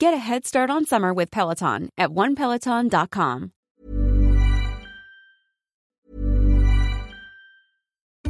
Get a head start on summer with Peloton at onepeloton.com.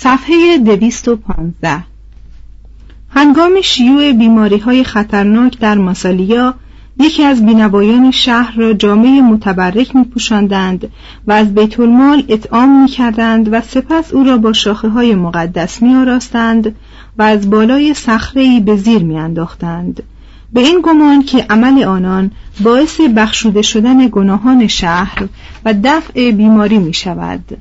صفحه 215 هنگام شیوع بیماری های خطرناک در ماسالیا یکی از بینوایان شهر را جامعه متبرک می و از بیت المال اطعام می کردند و سپس او را با شاخه های مقدس می آراستند و از بالای صخره به زیر می انداختند. به این گمان که عمل آنان باعث بخشوده شدن گناهان شهر و دفع بیماری می شود.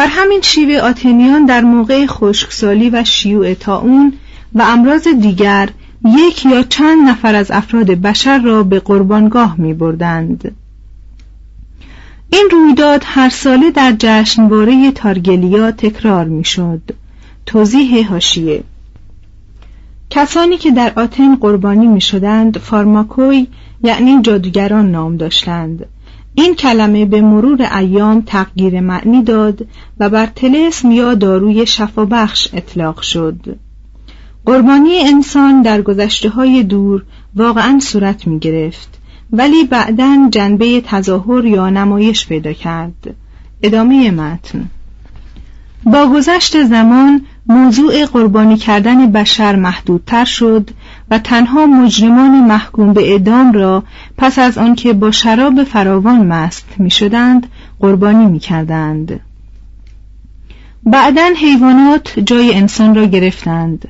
بر همین شیوه آتنیان در موقع خشکسالی و شیوع تاون و امراض دیگر یک یا چند نفر از افراد بشر را به قربانگاه می بردند. این رویداد هر ساله در جشنواره تارگلیا تکرار می شد. توضیح هاشیه کسانی که در آتن قربانی می شدند فارماکوی یعنی جادوگران نام داشتند این کلمه به مرور ایام تغییر معنی داد و بر تلسم یا داروی شفابخش اطلاق شد. قربانی انسان در گذشته های دور واقعا صورت می گرفت ولی بعدا جنبه تظاهر یا نمایش پیدا کرد. ادامه متن. با گذشت زمان موضوع قربانی کردن بشر محدودتر شد و تنها مجرمان محکوم به اعدام را پس از آنکه با شراب فراوان مست می شدند قربانی می کردند. بعدا حیوانات جای انسان را گرفتند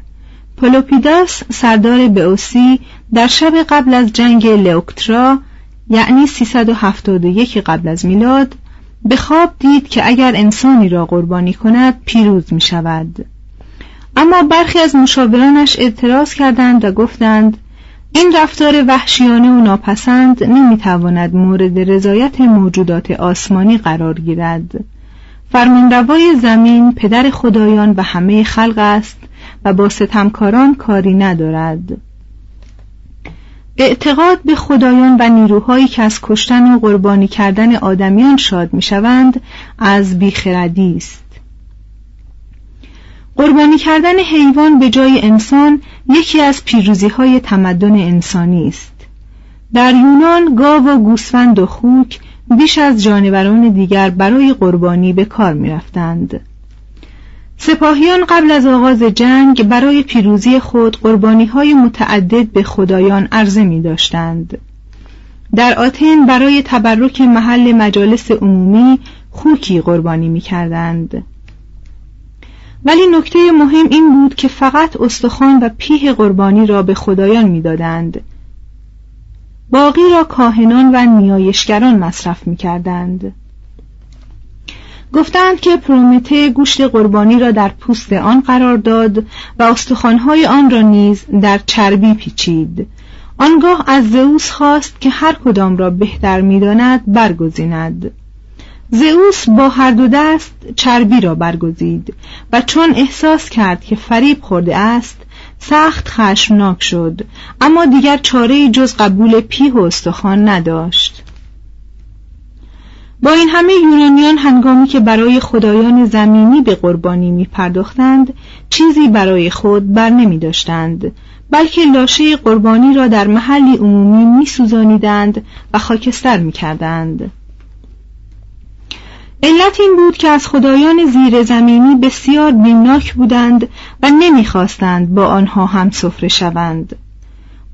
پولوپیداس سردار بئوسی در شب قبل از جنگ لئوکترا یعنی 371 قبل از میلاد به خواب دید که اگر انسانی را قربانی کند پیروز می شود اما برخی از مشاورانش اعتراض کردند و گفتند این رفتار وحشیانه و ناپسند نمی‌تواند مورد رضایت موجودات آسمانی قرار گیرد. فرمانروای زمین پدر خدایان و همه خلق است و با ستمکاران کاری ندارد. اعتقاد به خدایان و نیروهایی که از کشتن و قربانی کردن آدمیان شاد می‌شوند از بیخردی است. قربانی کردن حیوان به جای انسان یکی از پیروزی های تمدن انسانی است در یونان گاو و گوسفند و خوک بیش از جانوران دیگر برای قربانی به کار می رفتند. سپاهیان قبل از آغاز جنگ برای پیروزی خود قربانی های متعدد به خدایان عرضه می داشتند. در آتن برای تبرک محل مجالس عمومی خوکی قربانی می کردند. ولی نکته مهم این بود که فقط استخوان و پیه قربانی را به خدایان می‌دادند. باقی را کاهنان و نیایشگران مصرف می کردند. گفتند که پرومته گوشت قربانی را در پوست آن قرار داد و استخوانهای آن را نیز در چربی پیچید آنگاه از زئوس خواست که هر کدام را بهتر می‌داند برگزیند زئوس با هر دو دست چربی را برگزید و چون احساس کرد که فریب خورده است سخت خشمناک شد اما دیگر چاره جز قبول پیه و استخوان نداشت با این همه یونانیان هنگامی که برای خدایان زمینی به قربانی می پرداختند چیزی برای خود بر نمی داشتند بلکه لاشه قربانی را در محلی عمومی می سوزانیدند و خاکستر می کردند. علت این بود که از خدایان زیر زمینی بسیار بیمناک بودند و نمی‌خواستند با آنها هم سفره شوند.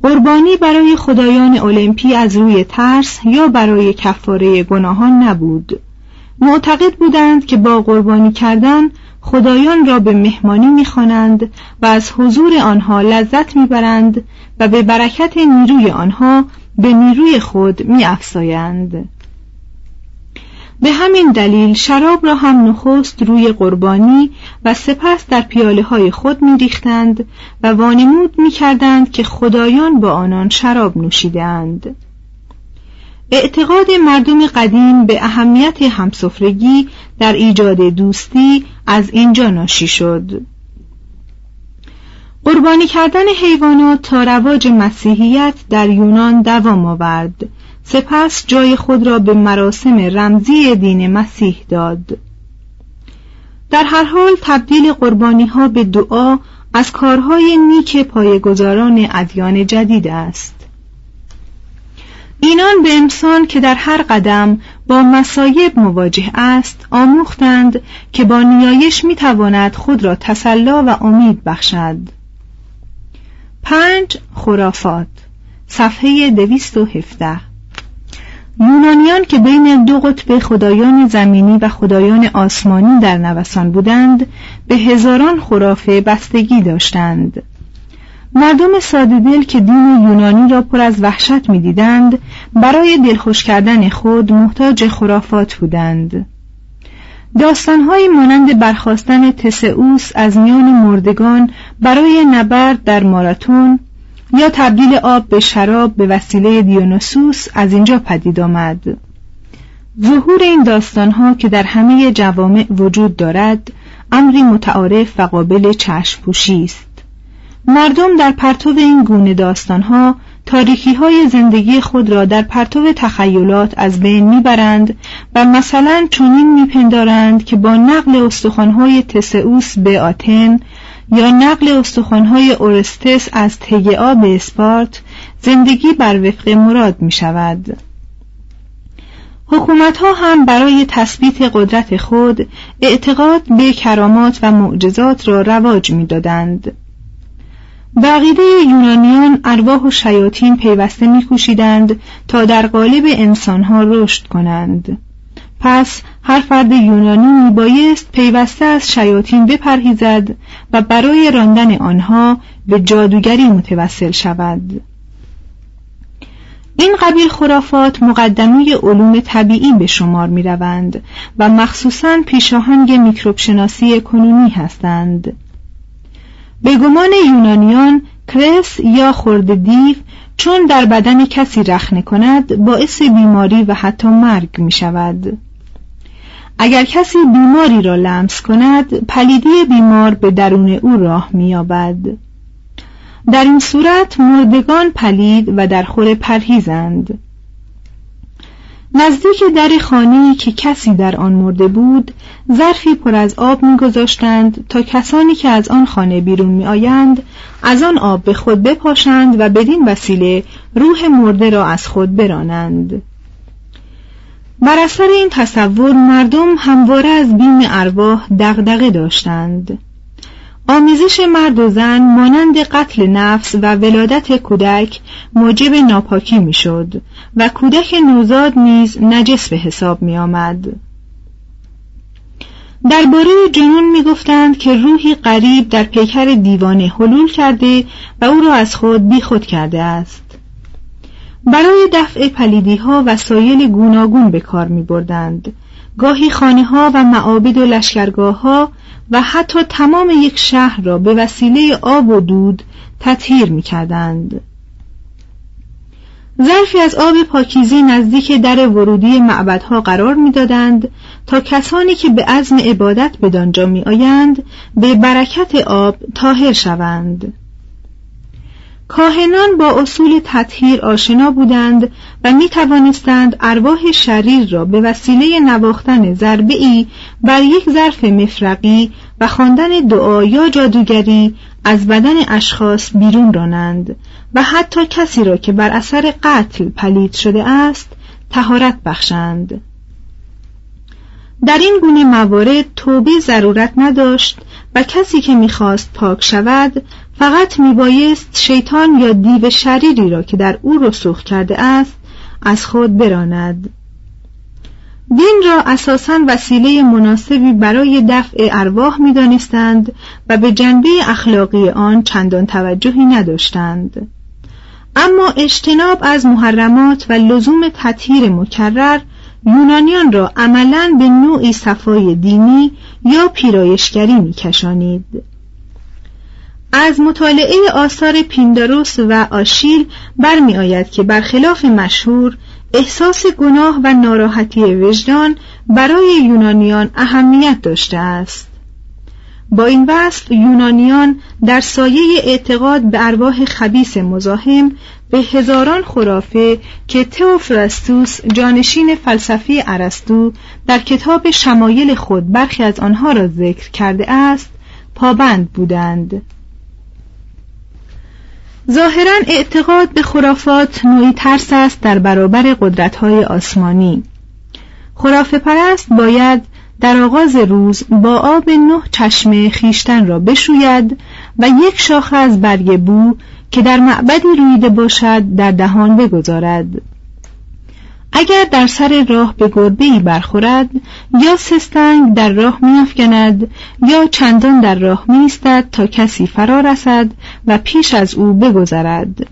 قربانی برای خدایان المپی از روی ترس یا برای کفاره گناهان نبود معتقد بودند که با قربانی کردن خدایان را به مهمانی می‌خوانند و از حضور آنها لذت می‌برند و به برکت نیروی آنها به نیروی خود میافزایند به همین دلیل شراب را هم نخست روی قربانی و سپس در پیاله های خود می ریختند و وانمود می کردند که خدایان با آنان شراب نوشیدند. اعتقاد مردم قدیم به اهمیت همسفرگی در ایجاد دوستی از اینجا ناشی شد. قربانی کردن حیوانات تا رواج مسیحیت در یونان دوام آورد سپس جای خود را به مراسم رمزی دین مسیح داد. در هر حال تبدیل قربانی ها به دعا از کارهای نیک پایگزاران ادیان جدید است. اینان به انسان که در هر قدم با مسایب مواجه است آموختند که با نیایش می‌تواند خود را تسلا و امید بخشد. پنج خرافات صفحه دویست و هفته یونانیان که بین دو قطب خدایان زمینی و خدایان آسمانی در نوسان بودند به هزاران خرافه بستگی داشتند. مردم ساده دل که دین یونانی را پر از وحشت می‌دیدند برای دلخوش کردن خود محتاج خرافات بودند. داستانهایی مانند برخواستن تسئوس از میان مردگان برای نبرد در ماراتون یا تبدیل آب به شراب به وسیله دیونوسوس از اینجا پدید آمد. ظهور این داستانها که در همه جوامع وجود دارد امری متعارف و قابل چشم پوشی است. مردم در پرتو این گونه داستانها تاریکی های زندگی خود را در پرتو تخیلات از بین می‌برند و مثلا چنین میپندارند که با نقل استخوانهای تسئوس به آتن یا نقل استخوانهای اورستس از تگعا به اسپارت زندگی بر وفق مراد می شود حکومت ها هم برای تثبیت قدرت خود اعتقاد به کرامات و معجزات را رواج می دادند. بقیده یونانیان ارواح و شیاطین پیوسته میکوشیدند تا در قالب انسانها رشد کنند پس هر فرد یونانی میبایست پیوسته از شیاطین بپرهیزد و برای راندن آنها به جادوگری متوسل شود. این قبیل خرافات مقدمه علوم طبیعی به شمار می روند و مخصوصا پیشاهنگ میکروب شناسی کنونی هستند. به گمان یونانیان کرس یا خورد دیو چون در بدن کسی رخنه کند باعث بیماری و حتی مرگ می شود اگر کسی بیماری را لمس کند پلیدی بیمار به درون او راه مییابد. در این صورت مردگان پلید و در خور پرهیزند. نزدیک در خانه که کسی در آن مرده بود ظرفی پر از آب میگذاشتند تا کسانی که از آن خانه بیرون میآیند از آن آب به خود بپاشند و بدین وسیله روح مرده را از خود برانند. بر اثر این تصور مردم همواره از بیم ارواح دغدغه داشتند. آمیزش مرد و زن مانند قتل نفس و ولادت کودک موجب ناپاکی می‌شد و کودک نوزاد نیز نجس به حساب می آمد. درباره جنون می‌گفتند که روحی قریب در پیکر دیوانه حلول کرده و او را از خود بیخود کرده است برای دفع پلیدی ها وسایل گوناگون به کار می بردند. گاهی خانه ها و معابد و لشکرگاه ها و حتی تمام یک شهر را به وسیله آب و دود تطهیر می کردند. ظرفی از آب پاکیزی نزدیک در ورودی معبدها قرار می‌دادند تا کسانی که به عزم عبادت به دانجا می آیند به برکت آب تاهر شوند. کاهنان با اصول تطهیر آشنا بودند و می توانستند ارواح شریر را به وسیله نواختن ضربه بر یک ظرف مفرقی و خواندن دعا یا جادوگری از بدن اشخاص بیرون رانند و حتی کسی را که بر اثر قتل پلید شده است تهارت بخشند. در این گونه موارد توبه ضرورت نداشت و کسی که می‌خواست پاک شود فقط میبایست شیطان یا دیو شریری را که در او رسوخ کرده است از خود براند. دین را اساسا وسیله مناسبی برای دفع ارواح می‌دانستند و به جنبه اخلاقی آن چندان توجهی نداشتند. اما اجتناب از محرمات و لزوم تطهیر مکرر یونانیان را عملا به نوعی صفای دینی یا پیرایشگری میکشانید. از مطالعه آثار پینداروس و آشیل برمی آید که برخلاف مشهور احساس گناه و ناراحتی وجدان برای یونانیان اهمیت داشته است. با این وصف یونانیان در سایه اعتقاد به ارواح خبیس مزاحم به هزاران خرافه که تئوفراستوس جانشین فلسفی ارسطو در کتاب شمایل خود برخی از آنها را ذکر کرده است پابند بودند. ظاهرا اعتقاد به خرافات نوعی ترس است در برابر قدرت‌های آسمانی. خرافه پرست باید در آغاز روز با آب نه چشمه خیشتن را بشوید و یک شاخه از برگ بو که در معبدی رویده باشد در دهان بگذارد. اگر در سر راه به گربه ای برخورد یا سستنگ در راه میافکند یا چندان در راه میستد تا کسی فرا رسد و پیش از او بگذرد.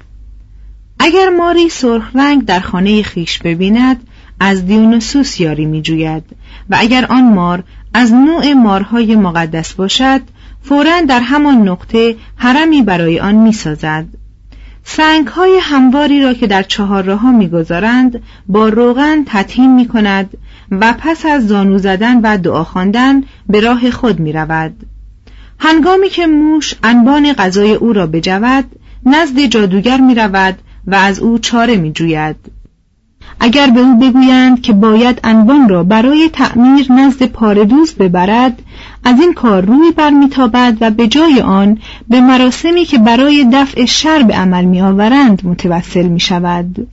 اگر ماری سرخ رنگ در خانه خیش ببیند از دیونوسوس یاری میجوید و اگر آن مار از نوع مارهای مقدس باشد فورا در همان نقطه حرمی برای آن می‌سازد. سنگ های همواری را که در چهار راه می‌گذارند با روغن تطهیم می کند و پس از زانو زدن و دعا خواندن به راه خود می رود. هنگامی که موش انبان غذای او را بجود نزد جادوگر می رود و از او چاره می جوید. اگر به او بگویند که باید انبان را برای تعمیر نزد پاردوز ببرد از این کار روی برمیتابد و به جای آن به مراسمی که برای دفع شر به عمل میآورند متوسل می شود.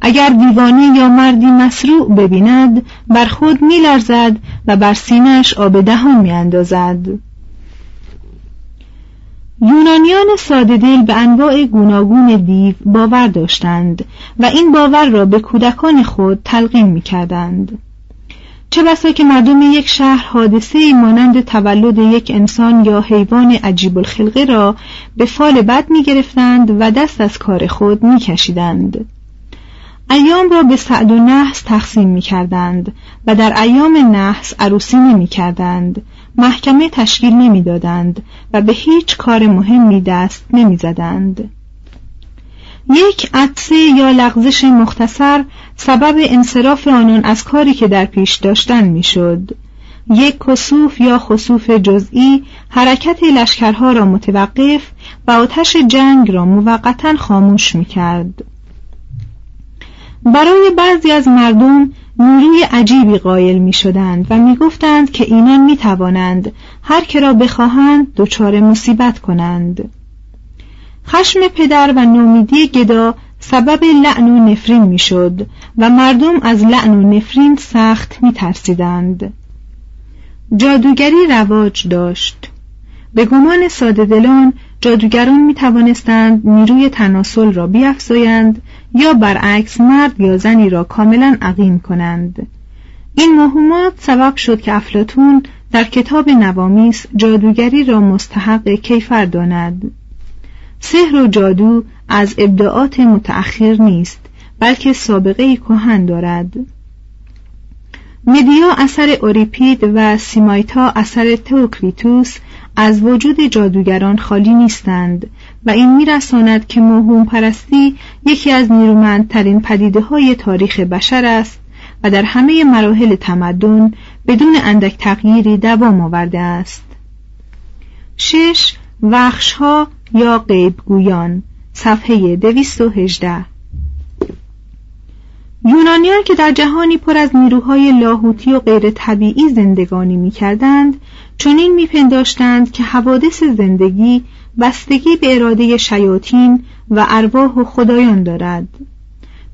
اگر دیوانه یا مردی مسروع ببیند بر خود میلرزد و بر سینش آب دهان میاندازد یونانیان ساده دل به انواع گوناگون دیو باور داشتند و این باور را به کودکان خود تلقین می کردند. چه بسا که مردم یک شهر حادثه مانند تولد یک انسان یا حیوان عجیب الخلقه را به فال بد می گرفتند و دست از کار خود می کشیدند. ایام را به سعد و نحس تقسیم می کردند و در ایام نحس عروسی نمی کردند محکمه تشکیل نمی‌دادند و به هیچ کار مهمی دست نمی‌زدند. یک عطسه یا لغزش مختصر سبب انصراف آنان از کاری که در پیش داشتن می‌شد. یک کسوف یا خصوف جزئی حرکت لشکرها را متوقف و آتش جنگ را موقتا خاموش می کرد. برای بعضی از مردم نیروی عجیبی قائل می شدند و می گفتند که اینان می توانند هر که را بخواهند دچار مصیبت کنند خشم پدر و نومیدی گدا سبب لعن و نفرین می‌شد و مردم از لعن و نفرین سخت می ترسیدند. جادوگری رواج داشت به گمان ساده دلان جادوگران می توانستند نیروی تناسل را بیافزایند یا برعکس مرد یا زنی را کاملا عقیم کنند. این موهومات سبب شد که افلاتون در کتاب نوامیس جادوگری را مستحق کیفر داند. سحر و جادو از ابداعات متأخر نیست بلکه سابقه کهن دارد. مدیا اثر اوریپید و سیمایتا اثر توکریتوس از وجود جادوگران خالی نیستند. و این میرساند که موهوم پرستی یکی از نیرومندترین پدیده های تاریخ بشر است و در همه مراحل تمدن بدون اندک تغییری دوام آورده است. شش وخشها یا غیبگویان صفحه 218 یونانیان که در جهانی پر از نیروهای لاهوتی و غیر طبیعی زندگانی می کردند چنین میپنداشتند که حوادث زندگی بستگی به اراده شیاطین و ارواح و خدایان دارد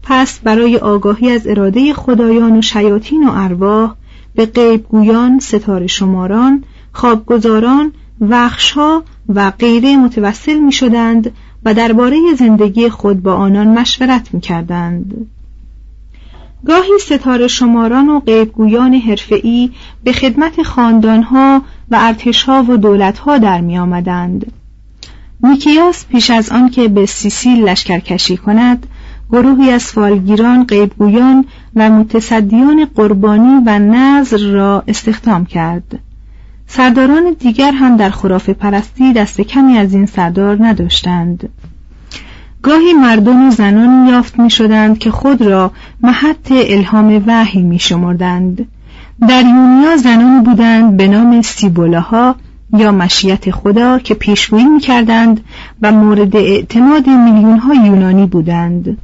پس برای آگاهی از اراده خدایان و شیاطین و ارواح به غیبگویان ستاره شماران خوابگزاران وخشها و غیره متوسل می شدند و درباره زندگی خود با آنان مشورت می کردند. گاهی ستاره شماران و غیبگویان حرفه‌ای به خدمت خاندانها و ارتشها و دولتها در می آمدند. نیکیاس پیش از آن که به سیسیل لشکرکشی کند گروهی از فالگیران غیبگویان و متصدیان قربانی و نظر را استخدام کرد سرداران دیگر هم در خرافه پرستی دست کمی از این سردار نداشتند گاهی مردم و زنان یافت می شدند که خود را محط الهام وحی می شمردند. در یونیا زنان بودند به نام سیبولاها یا مشیت خدا که پیشگویی می کردند و مورد اعتماد میلیون ها یونانی بودند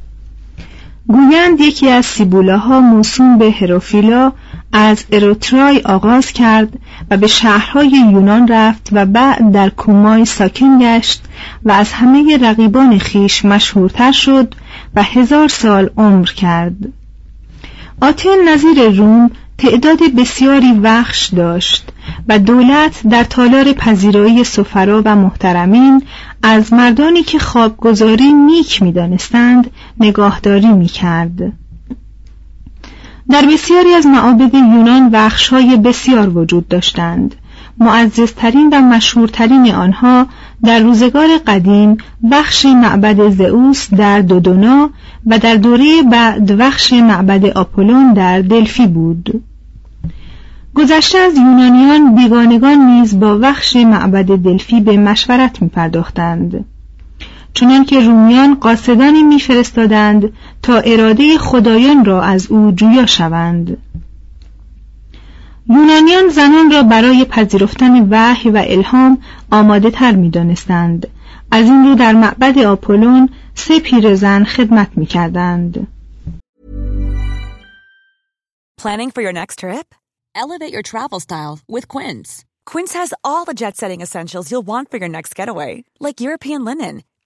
گویند یکی از سیبولاها موسوم به هروفیلا از اروترای آغاز کرد و به شهرهای یونان رفت و بعد در کومای ساکن گشت و از همه رقیبان خیش مشهورتر شد و هزار سال عمر کرد. آتن نظیر روم تعداد بسیاری وخش داشت و دولت در تالار پذیرایی سفرا و محترمین از مردانی که خوابگذاری نیک می‌دانستند نگاهداری می‌کرد. در بسیاری از معابد یونان های بسیار وجود داشتند. معززترین و مشهورترین آنها در روزگار قدیم بخش معبد زئوس در دودونا و در دوره بعد بخش معبد آپولون در دلفی بود. گذشته از یونانیان بیگانگان نیز با بخش معبد دلفی به مشورت می پرداختند چنان که رومیان قاصدانی میفرستادند اراده خدایان را از او جویا شوند یونانیان زنان را برای پذیرفتن وحی و الهام آماده تر می دانستند. از این رو در معبد آپولون سه پیرزن خدمت می کردند. Planning for your next trip? Elevate your travel style with Quince. Quince has all the jet-setting essentials you'll want for your next getaway, like European linen,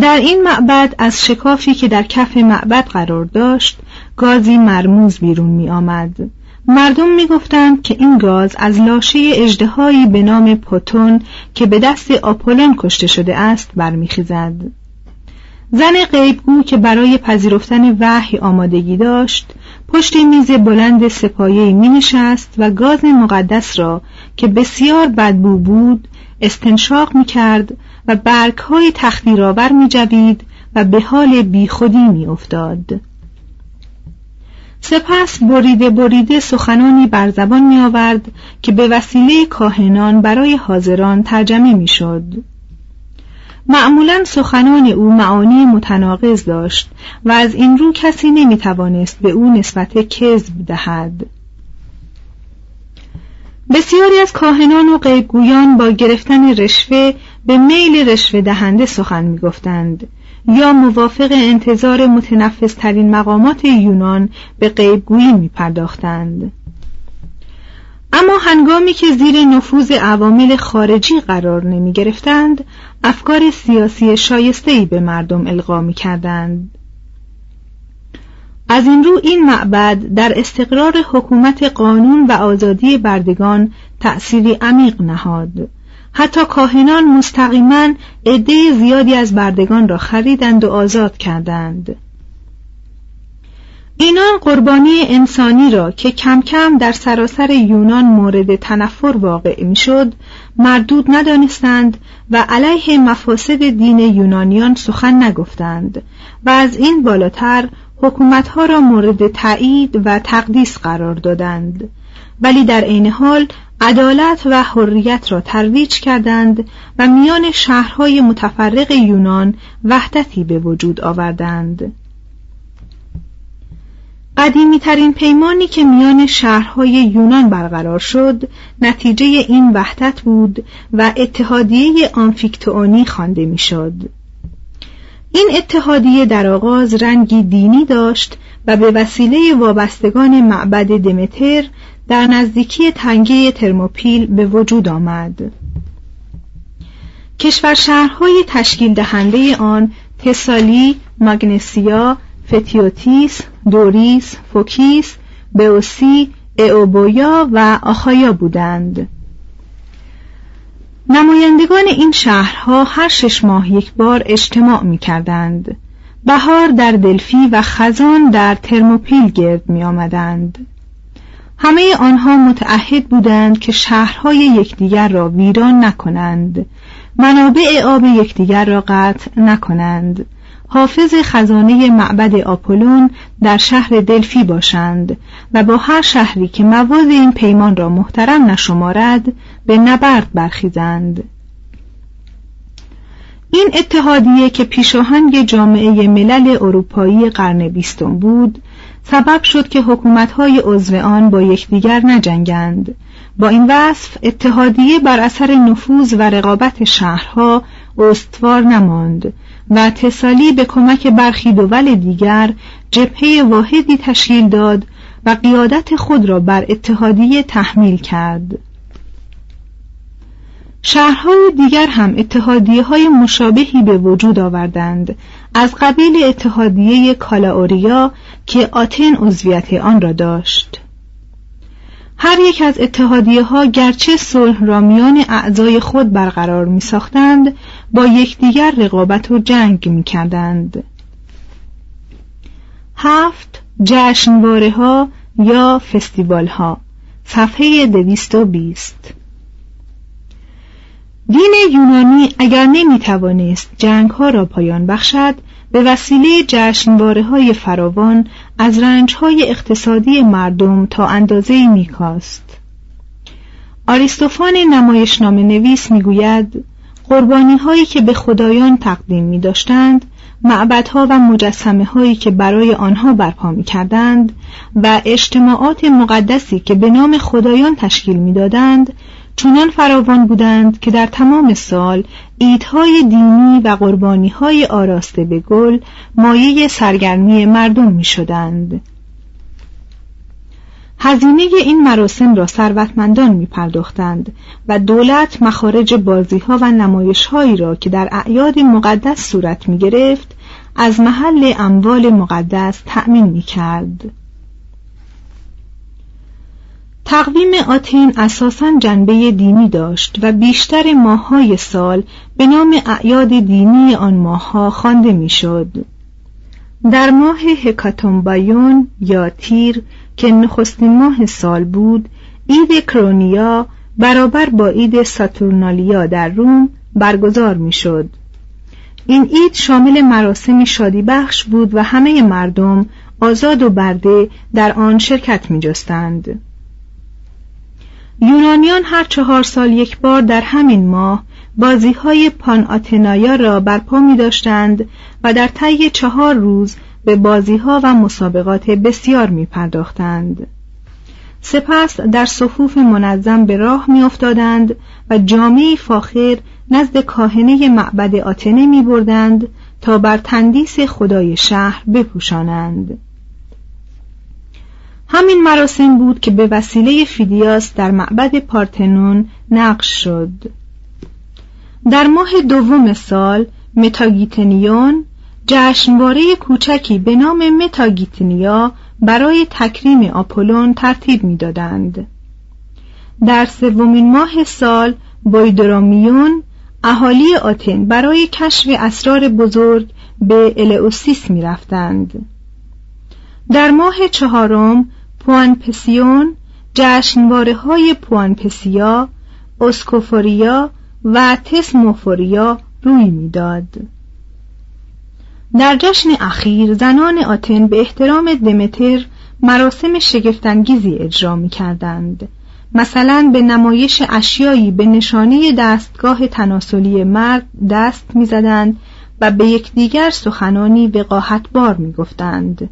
در این معبد از شکافی که در کف معبد قرار داشت گازی مرموز بیرون می آمد. مردم می گفتند که این گاز از لاشه اجدهایی به نام پوتون که به دست آپولون کشته شده است برمیخیزد. زن غیبگو که برای پذیرفتن وحی آمادگی داشت پشت میز بلند سپایه می نشست و گاز مقدس را که بسیار بدبو بود استنشاق می کرد و برگ های تختیرآور می جوید و به حال بیخودی می افتاد. سپس بریده بریده سخنانی بر زبان می آورد که به وسیله کاهنان برای حاضران ترجمه می شد. معمولا سخنان او معانی متناقض داشت و از این رو کسی نمی توانست به او نسبت کذب دهد. بسیاری از کاهنان و غیبگویان با گرفتن رشوه به میل رشوه دهنده سخن می گفتند یا موافق انتظار متنفس ترین مقامات یونان به غیبگویی می پرداختند. اما هنگامی که زیر نفوذ عوامل خارجی قرار نمی گرفتند افکار سیاسی شایستهی به مردم القا می کردند. از این رو این معبد در استقرار حکومت قانون و آزادی بردگان تأثیری عمیق نهاد. حتی کاهنان مستقیما عده زیادی از بردگان را خریدند و آزاد کردند. اینان قربانی انسانی را که کم کم در سراسر یونان مورد تنفر واقع می‌شد مردود ندانستند و علیه مفاسد دین یونانیان سخن نگفتند و از این بالاتر حکومتها را مورد تایید و تقدیس قرار دادند ولی در عین حال عدالت و حریت را ترویج کردند و میان شهرهای متفرق یونان وحدتی به وجود آوردند قدیمی ترین پیمانی که میان شهرهای یونان برقرار شد نتیجه این وحدت بود و اتحادیه آنفیکتئونی خوانده می‌شد. این اتحادیه در آغاز رنگی دینی داشت و به وسیله وابستگان معبد دمتر در نزدیکی تنگه ترموپیل به وجود آمد. کشور شهرهای تشکیل دهنده آن تسالی، ماگنسیا، فتیوتیس، دوریس، فوکیس، بئوسی، ائوبویا و آخایا بودند. نمایندگان این شهرها هر شش ماه یک بار اجتماع می کردند. بهار در دلفی و خزان در ترموپیل گرد می آمدند. همه آنها متعهد بودند که شهرهای یکدیگر را ویران نکنند منابع آب یکدیگر را قطع نکنند حافظ خزانه معبد آپولون در شهر دلفی باشند و با هر شهری که مواد این پیمان را محترم نشمارد به نبرد برخیزند. این اتحادیه که پیشاهنگ جامعه ملل اروپایی قرن بیستم بود سبب شد که حکومتهای عضو آن با یکدیگر نجنگند. با این وصف اتحادیه بر اثر نفوذ و رقابت شهرها استوار نماند. و تسالی به کمک برخی دول دیگر جبهه واحدی تشکیل داد و قیادت خود را بر اتحادیه تحمیل کرد. شهرهای دیگر هم اتحادیه های مشابهی به وجود آوردند. از قبیل اتحادیه کالاوریا که آتن عضویت آن را داشت. هر یک از اتحادیه ها گرچه صلح را میان اعضای خود برقرار می ساختند با یکدیگر رقابت و جنگ می کردند. هفت جشنواره ها یا فستیوال ها صفحه دویست و بیست دین یونانی اگر نمی توانست جنگ ها را پایان بخشد به وسیله جشنواره های فراوان از رنج های اقتصادی مردم تا اندازه میکاست آریستوفان نمایشنامه نویس می‌گوید قربانی هایی که به خدایان تقدیم می داشتند معبدها و مجسمه هایی که برای آنها برپا می کردند و اجتماعات مقدسی که به نام خدایان تشکیل می دادند چنان فراوان بودند که در تمام سال ایدهای دینی و قربانیهای آراسته به گل مایه سرگرمی مردم می شدند. هزینه این مراسم را ثروتمندان می پرداختند و دولت مخارج بازی ها و نمایش هایی را که در اعیاد مقدس صورت می گرفت از محل اموال مقدس تأمین می کرد. تقویم آتن اساساً جنبه دینی داشت و بیشتر ماههای سال به نام اعیاد دینی آن ماهها خوانده می‌شد. در ماه هکاتومبایون یا تیر که نخستین ماه سال بود عید کرونیا برابر با عید ساتورنالیا در روم برگزار می‌شد. این عید شامل مراسم شادی بخش بود و همه مردم آزاد و برده در آن شرکت می جستند. یونانیان هر چهار سال یک بار در همین ماه بازی های پان آتنایا را برپا می داشتند و در طی چهار روز به بازی ها و مسابقات بسیار می پرداختند. سپس در صفوف منظم به راه می افتادند و جامه فاخر نزد کاهنه معبد آتنه می بردند تا بر تندیس خدای شهر بپوشانند. همین مراسم بود که به وسیله فیدیاس در معبد پارتنون نقش شد در ماه دوم سال متاگیتنیون جشنواره کوچکی به نام متاگیتنیا برای تکریم آپولون ترتیب می‌دادند. در سومین ماه سال بایدرامیون اهالی آتن برای کشف اسرار بزرگ به الئوسیس می رفتند. در ماه چهارم پوانپسیون جشنواره های پوانپسیا، اسکوفوریا و تسموفوریا روی می‌داد. در جشن اخیر زنان آتن به احترام دمتر مراسم شگفتانگیزی اجرا می کردند. مثلا به نمایش اشیایی به نشانه دستگاه تناسلی مرد دست می‌زدند و به یکدیگر سخنانی وقاحتبار می‌گفتند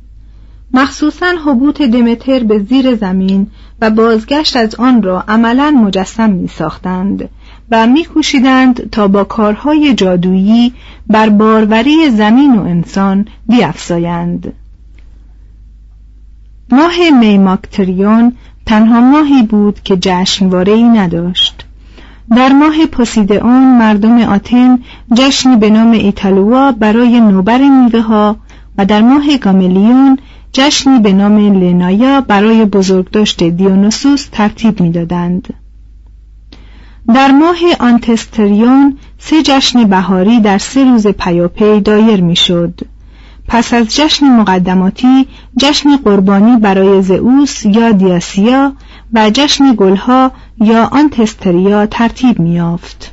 مخصوصا حبوط دمتر به زیر زمین و بازگشت از آن را عملا مجسم می ساختند و میکوشیدند تا با کارهای جادویی بر باروری زمین و انسان بیافزایند. ماه میماکتریون تنها ماهی بود که جشنواره نداشت در ماه پوسیدئون مردم آتن جشنی به نام ایتالوا برای نوبر میوه ها و در ماه گاملیون جشنی به نام لنایا برای بزرگداشت دیونوسوس ترتیب می‌دادند. در ماه آنتستریون سه جشن بهاری در سه روز پیاپی دایر می‌شد. پس از جشن مقدماتی جشن قربانی برای زئوس یا دیاسیا و جشن گلها یا آنتستریا ترتیب میافت.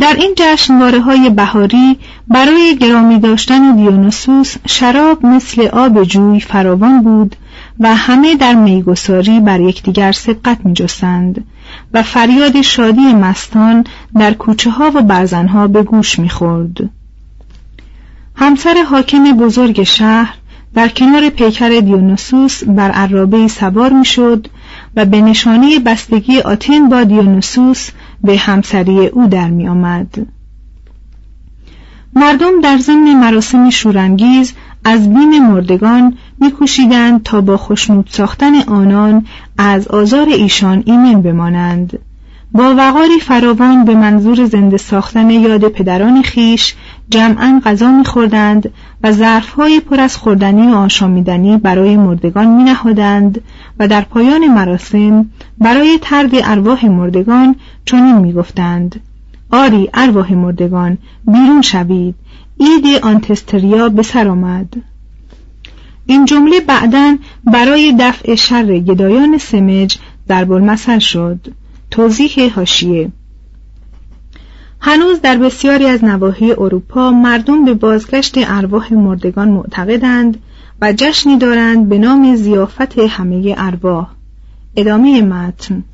در این جشنواره های بهاری برای گرامی داشتن دیونوسوس شراب مثل آب جوی فراوان بود و همه در میگساری بر یکدیگر سبقت می جستند و فریاد شادی مستان در کوچه ها و برزنها به گوش می خورد. همسر حاکم بزرگ شهر در کنار پیکر دیونوسوس بر عرابه سوار می شد و به نشانه بستگی آتن با دیونوسوس به همسری او در می آمد. مردم در ضمن مراسم شورانگیز از بیم مردگان میکوشیدند تا با خشنود ساختن آنان از آزار ایشان ایمن بمانند. با وقاری فراوان به منظور زنده ساختن یاد پدران خیش جمعا غذا میخوردند و ظرفهای پر از خوردنی و آشامیدنی برای مردگان می نهادند و در پایان مراسم برای ترد ارواح مردگان چنین می‌گفتند. آری ارواح مردگان بیرون شوید. عید آنتستریا به سر آمد. این جمله بعدا برای دفع شر گدایان سمج ضرب المثل شد. توضیح هاشیه هنوز در بسیاری از نواحی اروپا مردم به بازگشت ارواح مردگان معتقدند و جشنی دارند به نام زیافت همه ارواح. ادامه متن.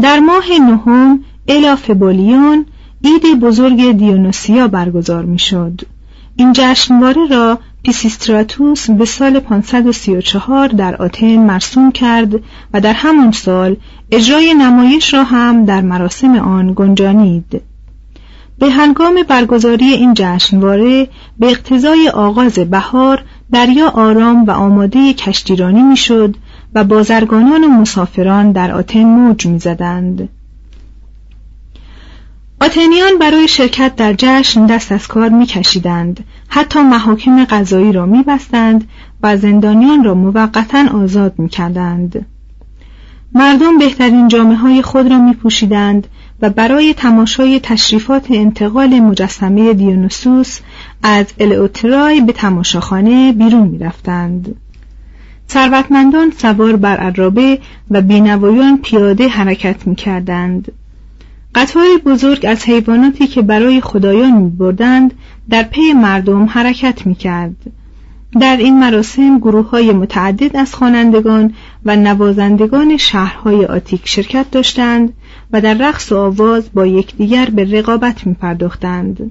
در ماه نهم الافبولیون عید بزرگ دیونوسیا برگزار می‌شد. این جشنواره را پیسیستراتوس به سال 534 در آتن مرسوم کرد و در همان سال اجرای نمایش را هم در مراسم آن گنجانید. به هنگام برگزاری این جشنواره به اقتضای آغاز بهار دریا آرام و آماده کشتیرانی می‌شد و بازرگانان و مسافران در آتن موج می‌زدند. آتنیان برای شرکت در جشن دست از کار میکشیدند حتی محاکم قضایی را میبستند و زندانیان را موقتا آزاد می‌کردند مردم بهترین جامعه های خود را می پوشیدند و برای تماشای تشریفات انتقال مجسمه دیونوسوس از الئوترای به تماشاخانه بیرون می رفتند. ثروتمندان سوار بر عرابه و بینوایان پیاده حرکت می کردند. قطار بزرگ از حیواناتی که برای خدایان می بردند در پی مردم حرکت می کرد. در این مراسم گروه های متعدد از خوانندگان و نوازندگان شهرهای آتیک شرکت داشتند و در رقص و آواز با یکدیگر به رقابت می پرداختند.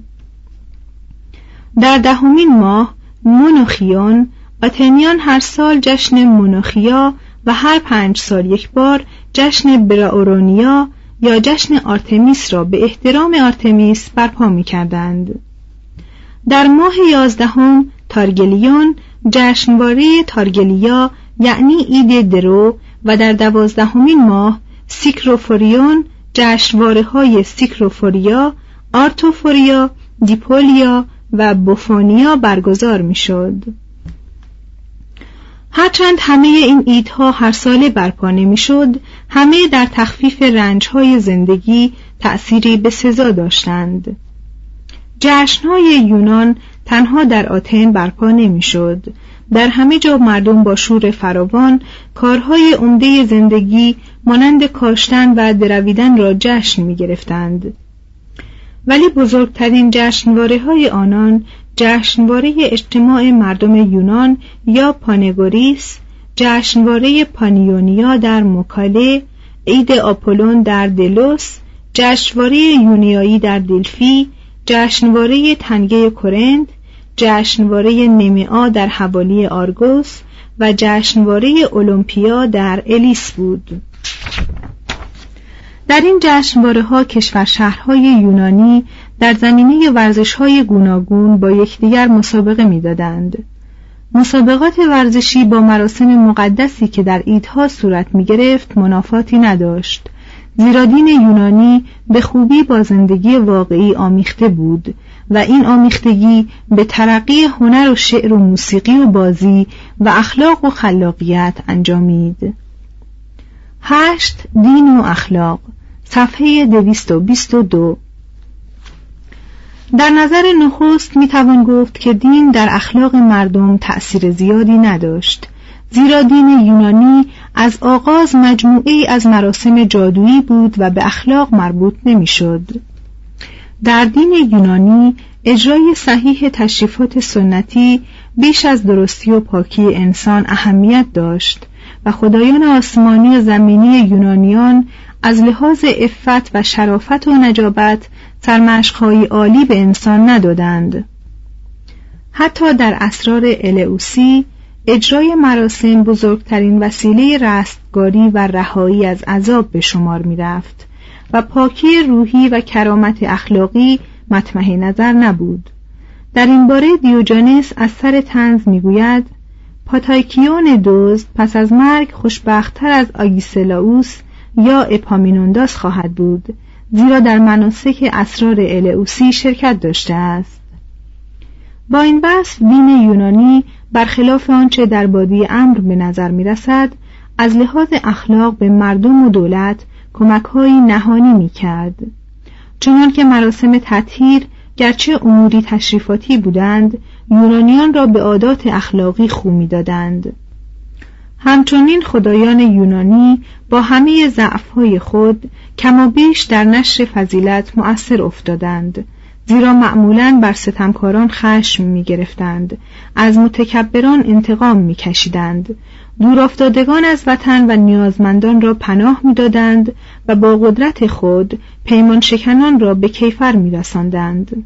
در دهمین ماه مونوخیون آتنیان هر سال جشن مونوخیا و هر پنج سال یک بار جشن براورونیا یا جشن آرتمیس را به احترام آرتمیس برپا می کردند. در ماه یازدهم تارگلیون جشنواره تارگلیا یعنی عید درو و در دوازدهمین ماه سیکروفوریون جشنواره های سیکروفوریا، آرتوفوریا، دیپولیا و بوفونیا برگزار می شد. هرچند همه این ایدها هر ساله برپا نمی شد، همه در تخفیف رنجهای زندگی تأثیری به سزا داشتند. جشنهای یونان تنها در آتن برپا نمی‌شد در همه جا مردم با شور فراوان کارهای عمده زندگی مانند کاشتن و درویدن را جشن می گرفتند. ولی بزرگترین جشنواره های آنان جشنواره اجتماع مردم یونان یا پانگوریس جشنواره پانیونیا در مکاله عید آپولون در دلوس جشنواره یونیایی در دلفی جشنواره تنگه کرند جشنواره نمیعا در حوالی آرگوس و جشنواره اولمپیا در الیس بود. در این جشنواره ها کشور شهرهای یونانی در زمینه ورزش های گوناگون با یکدیگر مسابقه می‌دادند. مسابقات ورزشی با مراسم مقدسی که در ایدها صورت می گرفت منافاتی نداشت. زیرا دین یونانی به خوبی با زندگی واقعی آمیخته بود و این آمیختگی به ترقی هنر و شعر و موسیقی و بازی و اخلاق و خلاقیت انجامید. هشت دین و اخلاق. صفحه دویست و بیست و دو. در نظر نخست می‌توان گفت که دین در اخلاق مردم تأثیر زیادی نداشت زیرا دین یونانی از آغاز مجموعی از مراسم جادویی بود و به اخلاق مربوط نمی‌شد. در دین یونانی اجرای صحیح تشریفات سنتی بیش از درستی و پاکی انسان اهمیت داشت و خدایان آسمانی و زمینی یونانیان از لحاظ افت و شرافت و نجابت سرمشقهای عالی به انسان ندادند. حتی در اسرار الئوسی اجرای مراسم بزرگترین وسیله رستگاری و رهایی از عذاب به شمار می رفت و پاکی روحی و کرامت اخلاقی مطمح نظر نبود. در این باره دیوجانس از سر تنز می‌گوید پاتایکیون دزد پس از مرگ خوشبختتر از آگیسلاوس یا اپامینونداس خواهد بود زیرا در مناسک اسرار الئوسی شرکت داشته است. با این وصف دین یونانی برخلاف آنچه در بادی امر به نظر می رسد از لحاظ اخلاق به مردم و دولت کمکهایی نهانی می کرد چنان که مراسم تطهیر گرچه اموری تشریفاتی بودند یونانیان را به عادات اخلاقی خو می‌دادند. همچنین خدایان یونانی با همه ضعفهای خود کما بیش در نشر فضیلت مؤثر افتادند زیرا معمولا بر ستمکاران خشم می گرفتند از متکبران انتقام می کشیدند دورافتادگان از وطن و نیازمندان را پناه می‌دادند و با قدرت خود پیمان شکنان را به کیفر می رسندند.